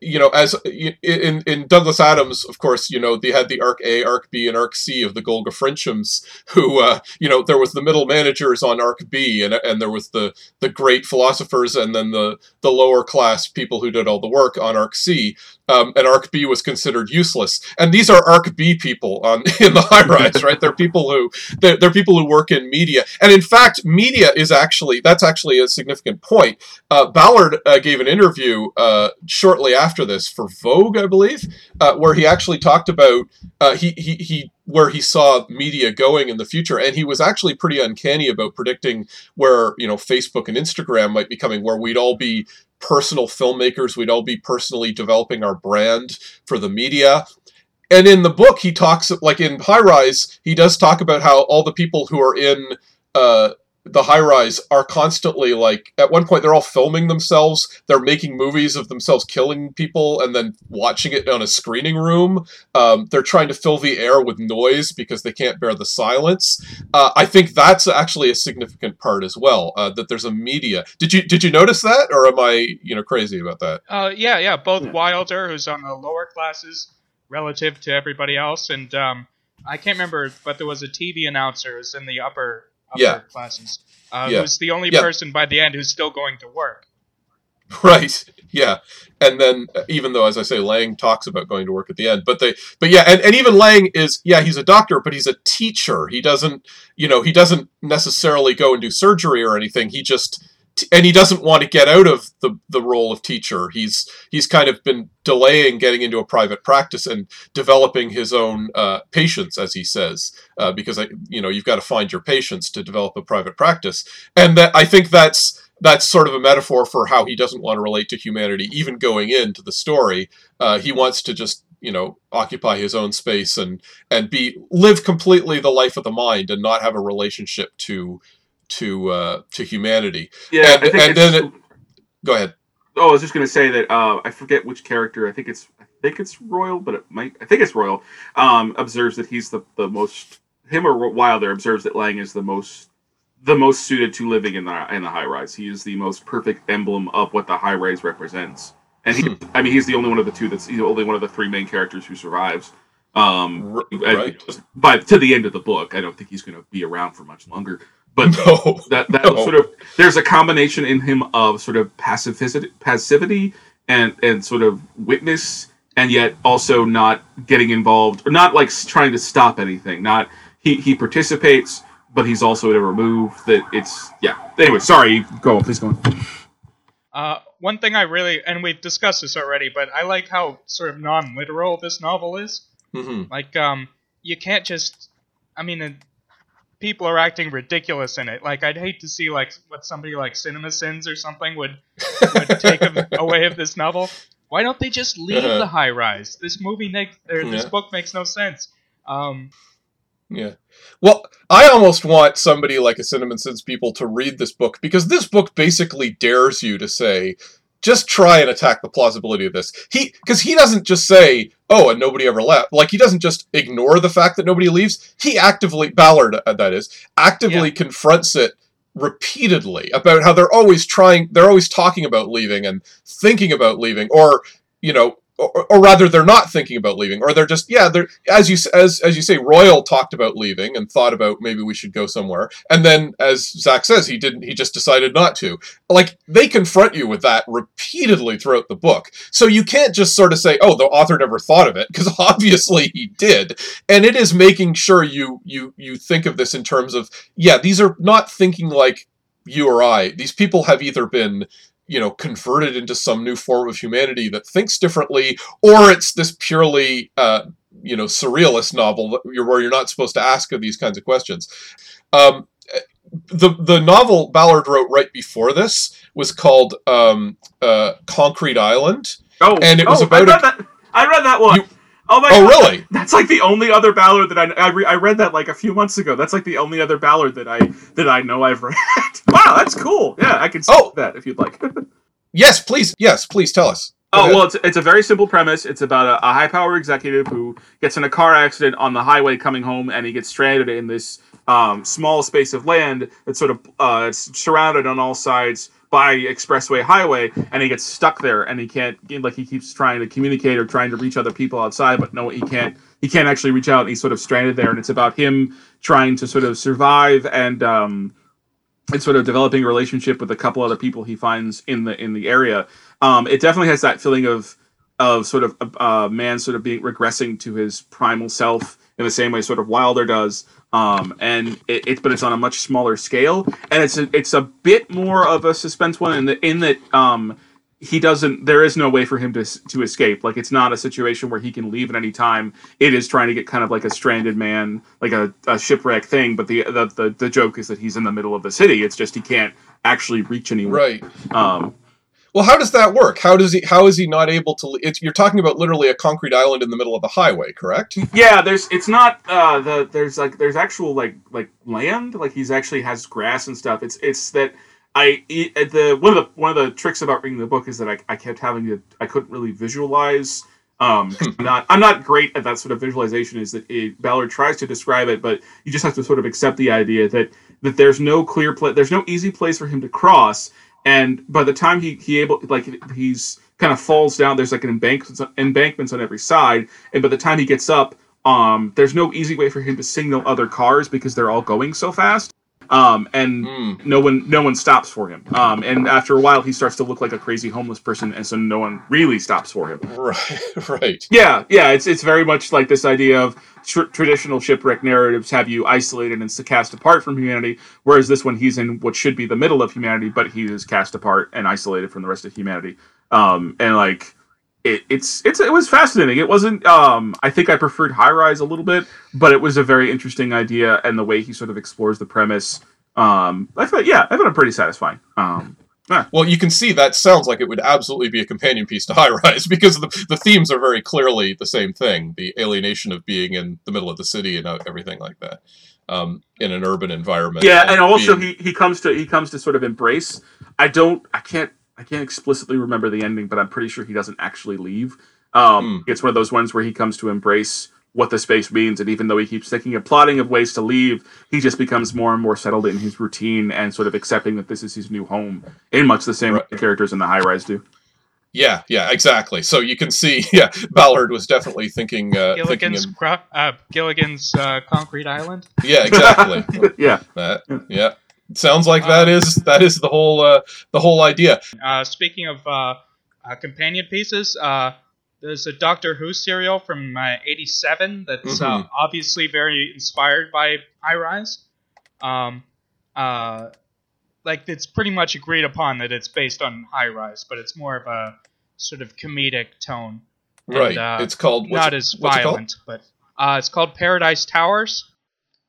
you know, as in in Douglas Adams, of course, you know, they had the Ark A, Ark B, and Ark C of the Golgafrinchans, who, uh, you know, there was the middle managers on Ark B, and and there was the the great philosophers, and then the the lower class people who did all the work on Ark C, um, and Ark B was considered useless. And these are Ark B people on in the high rise, right? They're people who they're, they're people who work in media, and in fact, media is actually that's actually a significant point. Uh, Ballard uh, gave an interview uh, shortly after this for Vogue, I believe, uh, where he actually talked about uh, he, he he where he saw media going in the future, and he was actually pretty uncanny about predicting where you know Facebook and Instagram might be coming, where we'd all be personal filmmakers, we'd all be personally developing our brand for the media. And in the book, he talks like in High Rise, he does talk about how all the people who are in uh, the high rise are constantly like at one point they're all filming themselves they're making movies of themselves killing people and then watching it on a screening room um, they're trying to fill the air with noise because they can't bear the silence uh, i think that's actually a significant part as well uh, that there's a media did you did you notice that or am i you know crazy about that Uh, yeah, yeah. Both Yeah. Wilder, who's on the lower classes relative to everybody else, and um, I can't remember, but there was a TV announcer who's in the upper upper Yeah. classes. Uh, Yeah. Who's the only Yeah. person by the end who's still going to work. Right. Yeah. And then uh, even though as I say Lang talks about going to work at the end, but they but yeah, and, and even Lang is yeah, he's a doctor, but he's a teacher. He doesn't, you know, he doesn't necessarily go and do surgery or anything. He just and he doesn't want to get out of the the role of teacher. He's he's kind of been delaying getting into a private practice and developing his own uh, patients, as he says, uh, because I, you know you've got to find your patients to develop a private practice, and that I think that's that's sort of a metaphor for how he doesn't want to relate to humanity, even going into the story. Uh, he wants to just you know occupy his own space and and be live completely the life of the mind and not have a relationship to to uh, to humanity. yeah And- and then Go ahead. oh i was just going to say that uh, i forget which character i think it's i think it's royal but it might i think it's royal um, observes that he's the, the most him or wilder observes that lang is the most the most suited to living in the in the high rise he is the most perfect emblem of what the high rise represents and he, I mean, he's the only one of the two that's he's the only one of the three main characters who survives. Um, R- and right. by to the end of the book, I don't think he's going to be around for much longer. But No. that that No. sort of there's a combination in him of sort of passivity, passivity and and sort of witness, and yet also not getting involved or not like trying to stop anything. Not he he participates, but he's also at a remove that it's yeah. Anyway, sorry. Go on, please go on. Uh, one thing I really, and we've discussed this already, but I like how sort of non-literal this novel is. Mhm. Like, um, you can't just. I mean, people are acting ridiculous in it. Like, I'd hate to see like what somebody like Cinema Sins or something would would take away of this novel. Why don't they just leave Uh-huh. the high rise? This movie makes or this book makes no sense. Um, Yeah. Well, I almost want somebody like a Cinema Sins people to read this book because this book basically dares you to say, just try and attack the plausibility of this. He, because he doesn't just say, oh, and nobody ever left. Like he doesn't just ignore the fact that nobody leaves. He actively, Ballard, uh, that is, actively confronts it repeatedly about how they're always trying, they're always talking about leaving and thinking about leaving, or you know, or, or rather, they're not thinking about leaving, or they're just yeah, they're as you as as you say, Royal talked about leaving and thought about maybe we should go somewhere, and then as Zack says, he didn't. He just decided not to. Like they confront you with that repeatedly throughout the book, so you can't just sort of say, oh, the author never thought of it, because obviously he did, and it is making sure you you you think of this in terms of yeah, these are not thinking like you or I. These people have either been you know converted into some new form of humanity that thinks differently or it's this purely uh, you know surrealist novel that you're, where you're not supposed to ask of these kinds of questions um, the the novel ballard wrote right before this was called um, uh, concrete island Oh, And it was oh, about I a- read that. I read that one. You- oh my oh god. really That's like the only other Ballard that I I, re- I read that like a few months ago. That's like the only other Ballard that I that I know I've read. wow, that's cool. Yeah, I can see Oh. that if you'd like. yes please yes please tell us Go Oh ahead. well, it's, it's a very simple premise. It's about a, a high power executive who gets in a car accident on the highway coming home, and he gets stranded in this um, small space of land that's sort of uh, it's surrounded on all sides by expressway highway, and he gets stuck there, and he can't like he keeps trying to communicate or trying to reach other people outside, but no, he can't. He can't actually reach out, and he's sort of stranded there, and it's about him trying to sort of survive and. Um, and sort of developing a relationship with a couple other people he finds in the in the area. Um, it definitely has that feeling of of sort of a uh, man sort of being regressing to his primal self in the same way sort of Wilder does. Um, and it's it but it's on a much smaller scale, and it's a, it's a bit more of a suspense one in the in that um, he doesn't there is no way for him to to escape. Like it's not a situation where he can leave at any time. It is trying to get kind of like a stranded man like a, a shipwreck thing but the, the the the joke is that he's in the middle of the city. It's just he can't actually reach anywhere. Right. Um well how does that work? How does he how is he not able to it's, you're talking about literally a concrete island in the middle of a highway correct? Yeah there's it's not uh the there's like there's actual like like land like he's actually has grass and stuff. It's it's that I it, the one of the one of the tricks about reading the book is that I, I kept having to I couldn't really visualize um 'cause I'm not I'm not great at that sort of visualization is that it, Ballard tries to describe it but you just have to sort of accept the idea that that there's no clear place there's no easy place for him to cross and by the time he he able like he's kind of falls down there's like an embankments embankments on every side. And by the time he gets up um there's no easy way for him to signal other cars because they're all going so fast um and Mm. no one no one stops for him. Um and after a while he starts to look like a crazy homeless person and so no one really stops for him. Right right. Yeah yeah it's it's very much like this idea of tr- traditional shipwreck narratives have you isolated and cast apart from humanity whereas this one he's in what should be the middle of humanity but he is cast apart and isolated from the rest of humanity. Um and like it, it's it's it was fascinating. It wasn't. Um, I think I preferred High Rise a little bit, but it was a very interesting idea, and the way he sort of explores the premise. Um, I thought, yeah, I found it pretty satisfying. Um, Well, you can see that sounds like it would absolutely be a companion piece to High Rise because the, the themes are very clearly the same thing the alienation of being in the middle of the city and uh, everything like that um, in an urban environment. yeah, and also being- he, he comes to he comes to sort of embrace. I don't, I can't, I can't explicitly remember the ending, but I'm pretty sure he doesn't actually leave. Um, It's one of those ones where he comes to embrace what the space means, and even though he keeps thinking of plotting of ways to leave, he just becomes more and more settled in his routine and sort of accepting that this is his new home in much the same way the characters in the high rise do. Yeah, yeah, exactly. So you can see, yeah, Ballard was definitely thinking, uh, thinking Gilligan's in- Cro- uh, Gilligan's uh, Concrete Island. yeah, exactly. yeah. that, yeah, sounds like that is that is the whole uh, the whole idea. Uh, speaking of uh, uh, companion pieces, uh, there's a Doctor Who serial from '87 that's uh, Mhm. obviously very inspired by High Rise. Um, uh, like it's pretty much agreed upon that it's based on High Rise, but it's more of a sort of comedic tone, And, Right. uh, it's called not it- as it violent. But uh, it's called Paradise Towers,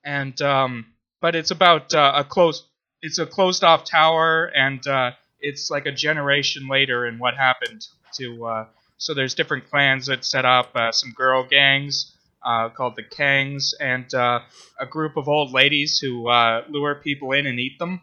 and um, but it's about uh, a closed. It's a closed off tower, and uh, it's like a generation later and what happened to. Uh, so there's different clans that set up uh, some girl gangs uh, called the Kangs, and uh, a group of old ladies who uh, lure people in and eat them.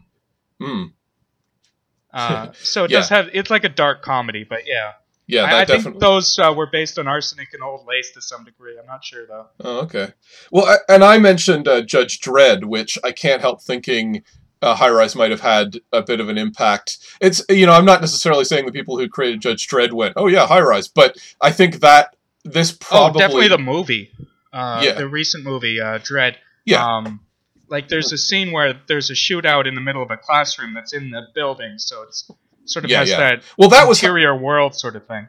Uh, so it Yeah. does have. It's like a dark comedy, but yeah. Yeah, that I, I think those uh, were based on arsenic and old lace to some degree. I'm not sure though. Oh, okay. Well, I, and I mentioned uh, Judge Dredd, which I can't help thinking uh, High Rise might have had a bit of an impact. It's you know I'm not necessarily saying the people who created Judge Dredd went, oh yeah, High Rise, but I think that this probably Oh, definitely the movie. Uh, Yeah. The recent movie, uh, Dredd. Yeah. Um, like there's a scene where there's a shootout in the middle of a classroom that's in the building, so it's sort of Yeah, has yeah. that well that was interior world sort of thing.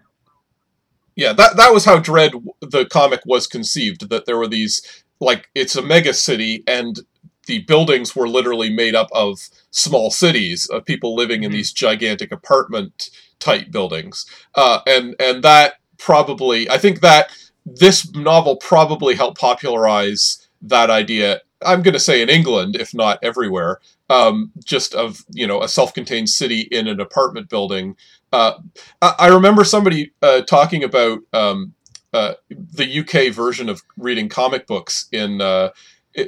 Yeah, that that was how Dredd the comic was conceived. That there were these like it's a mega city, and the buildings were literally made up of small cities of people living in Mhm. these gigantic apartment type buildings. Uh, and and that probably I think that this novel probably helped popularize that idea. I'm going to say in England, if not everywhere, um, just of you know a self-contained city in an apartment building. Uh, I remember somebody uh, talking about um, uh, the UK version of reading comic books in. Uh,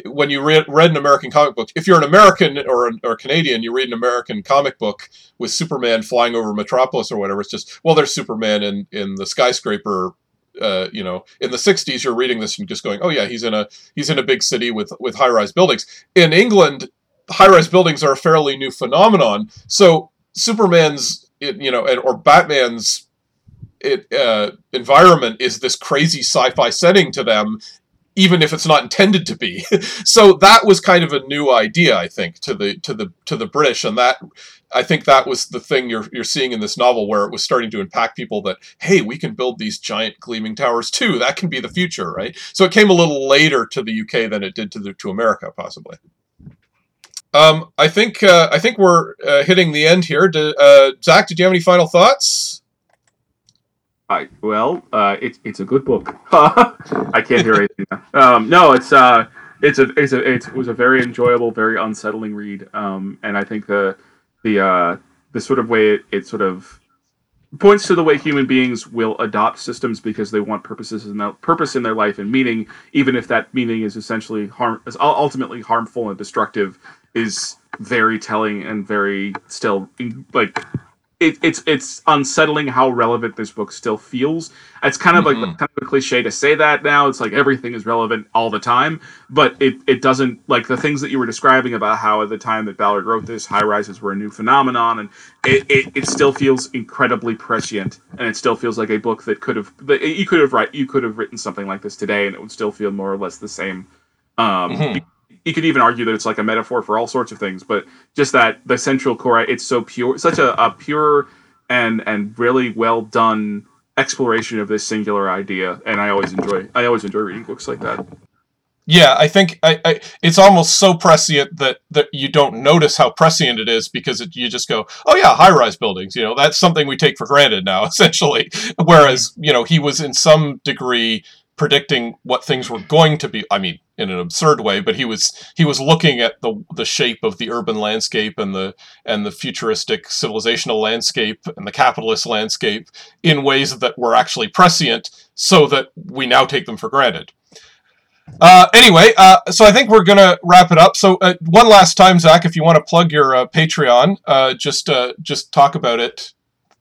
when you read, read an American comic book, if you're an American or, an, or Canadian, you read an American comic book with Superman flying over Metropolis or whatever. It's just, well, there's Superman in, in the skyscraper. Uh, you know, in the '60s, you're reading this and just going, "Oh yeah, he's in a he's in a big city with with high-rise buildings." In England, high-rise buildings are a fairly new phenomenon. So Superman's, you know, and or Batman's it, uh, environment is this crazy sci-fi setting to them, even if it's not intended to be. so that was kind of a new idea, I think, to the to the to the British, and that I think that was the thing you're you're seeing in this novel, where it was starting to impact people that hey, we can build these giant gleaming towers too. That can be the future, right? So it came a little later to the UK than it did to the to America, possibly. Um, I think uh, I think we're uh, hitting the end here. Do, uh, Zack, did you have any final thoughts? I, well, uh, it's it's a good book. I can't hear anything. Um, no, it's uh, it's a it's a it was a very enjoyable, very unsettling read. Um, and I think the the uh, the sort of way it, it sort of points to the way human beings will adopt systems because they want purposes their purpose in their life and meaning, even if that meaning is essentially harm is ultimately harmful and destructive, is very telling and very still like it, it's it's unsettling how relevant this book still feels. It's kind of Mhm. like kind of a cliche to say that now. It's like everything is relevant all the time, but it, it doesn't like the things that you were describing about how at the time that Ballard wrote this, high rises were a new phenomenon, and it, it, it still feels incredibly prescient, and it still feels like a book that could have that you could have write you could have written something like this today, and it would still feel more or less the same. Um, Mhm. You, could even argue that it's like a metaphor for all sorts of things, but just that the central core, it's so pure, such a, a pure and and really well done exploration of this singular idea, and I always enjoy I always enjoy reading books like that. Yeah, I think I, I, it's almost so prescient that, that you don't notice how prescient it is because it, you just go, oh yeah, high-rise buildings. You know, that's something we take for granted now, essentially. Whereas, you know, he was in some degree predicting what things were going to be. I mean, in an absurd way, but he was he was looking at the the shape of the urban landscape and the and the futuristic civilizational landscape and the capitalist landscape in ways that were actually prescient, so that we now take them for granted. Uh, anyway, uh, so I think we're gonna wrap it up. So uh, one last time, Zack, if you want to plug your uh, Patreon, uh, just uh, just talk about it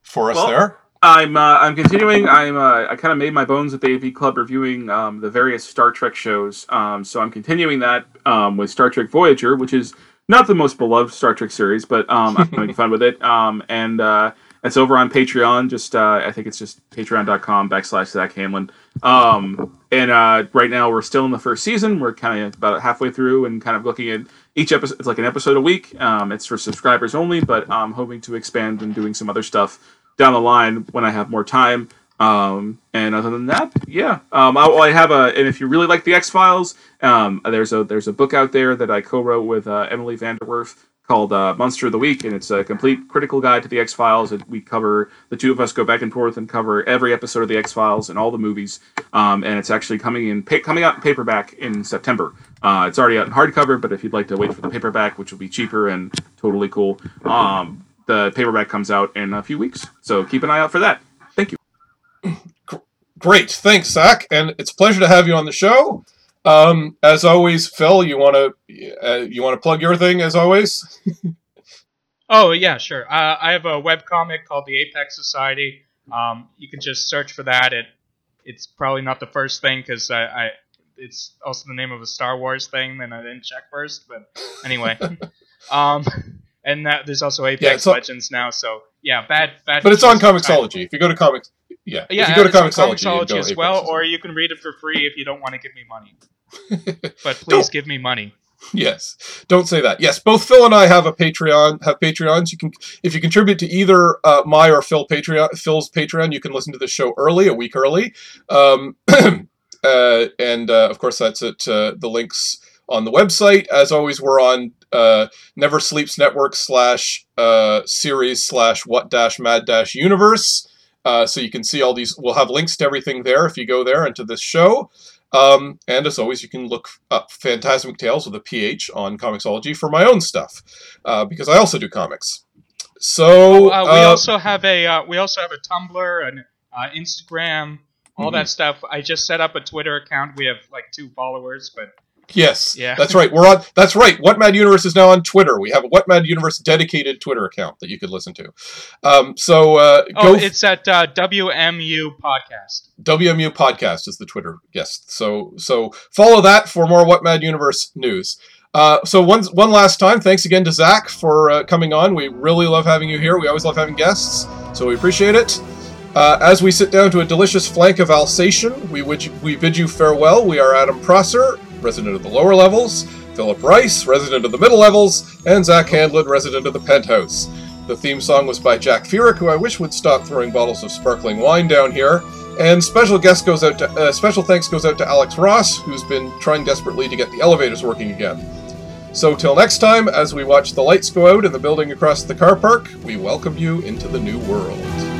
for us Well, there. I'm uh, I'm continuing. I'm uh, I kind of made my bones at the AV Club reviewing um, the various Star Trek shows. Um, so I'm continuing that um, with Star Trek Voyager, which is not the most beloved Star Trek series, but um, I'm having fun with it. Um, and uh, It's over on Patreon. Just uh, I think it's just patreon.com backslash Zack Handlen. Um, and uh, right now we're still in the first season. We're kind of about halfway through and kind of looking at each episode. It's like an episode a week. Um, it's for subscribers only, but I'm hoping to expand and doing some other stuff down the line when I have more time. Um, and other than that, yeah. Um, I, I have a, and if you really like the X Files, um, there's a there's a book out there that I co-wrote with uh, Emily VanDerWerff called uh, Monster of the Week, and it's a complete critical guide to the X Files. And we cover the two of us go back and forth and cover every episode of the X Files and all the movies. Um, and it's actually coming in pa- coming out in paperback in September. Uh, it's already out in hardcover, but if you'd like to wait for the paperback, which will be cheaper and totally cool, um, the paperback comes out in a few weeks. So keep an eye out for that. Thank you. Great, thanks, Zack, and it's a pleasure to have you on the show. Um, as always, Phil, you want to uh, you want to plug your thing as always? Oh yeah, sure. Uh, I have a web comic called the Apex Society. Um, you can just search for that. It it's probably not the first thing because I, I it's also the name of a Star Wars thing. Then I didn't check first, but anyway. um, and that, there's also Apex Yeah, Legends now. So yeah, bad bad. But it's on. Comixology. If you go to comics, yeah, Yeah, if you go to Comixology, Comixology go as Apex well, or you can read it for free if you don't want to give me money. But please give me money. Yes, don't say that. Yes, both Phil and I have a Patreon. Have Patreons. You can, if you contribute to either uh, my or Phil Patreon, Phil's Patreon, you can listen to the show early, a week early. Um, uh, and uh, of course, that's at uh, the links on the website. As always, we're on uh, Never Sleeps Network slash uh, series slash what dash mad dash universe. Uh, so you can see all these. We'll have links to everything there if you go there and to this show. Um, and as always, you can look up Phantasmic Tales with a PH on Comixology for my own stuff, uh, because I also do comics. So Uh, we uh, also have a uh, we also have a Tumblr and uh, Instagram, all Mm-hmm. that stuff. I just set up a Twitter account. We have like two followers, but yes, Yeah. that's right. We're on. That's right. What Mad Universe is now on Twitter. We have a What Mad Universe dedicated Twitter account that you could listen to. Um, so uh, oh, it's at uh, WMU Podcast. WMU podcast is the Twitter. Yes. So so follow that for more What Mad Universe news. Uh, so one one last time, thanks again to Zack for uh, coming on. We really love having you here. We always love having guests, so we appreciate it. Uh, as we sit down to a delicious flank of Alsatian, we, you, we bid you farewell. We are Adam Prosser, resident of the lower levels, Philip Rice, resident of the middle levels, and Zack Handlen, resident of the penthouse. The theme song was by Jack Furyk, who I wish would stop throwing bottles of sparkling wine down here. And special guest goes out to uh, special thanks goes out to Alex Ross, who's been trying desperately to get the elevators working again. So till next time, as we watch the lights go out in the building across the car park, we welcome you into the new world.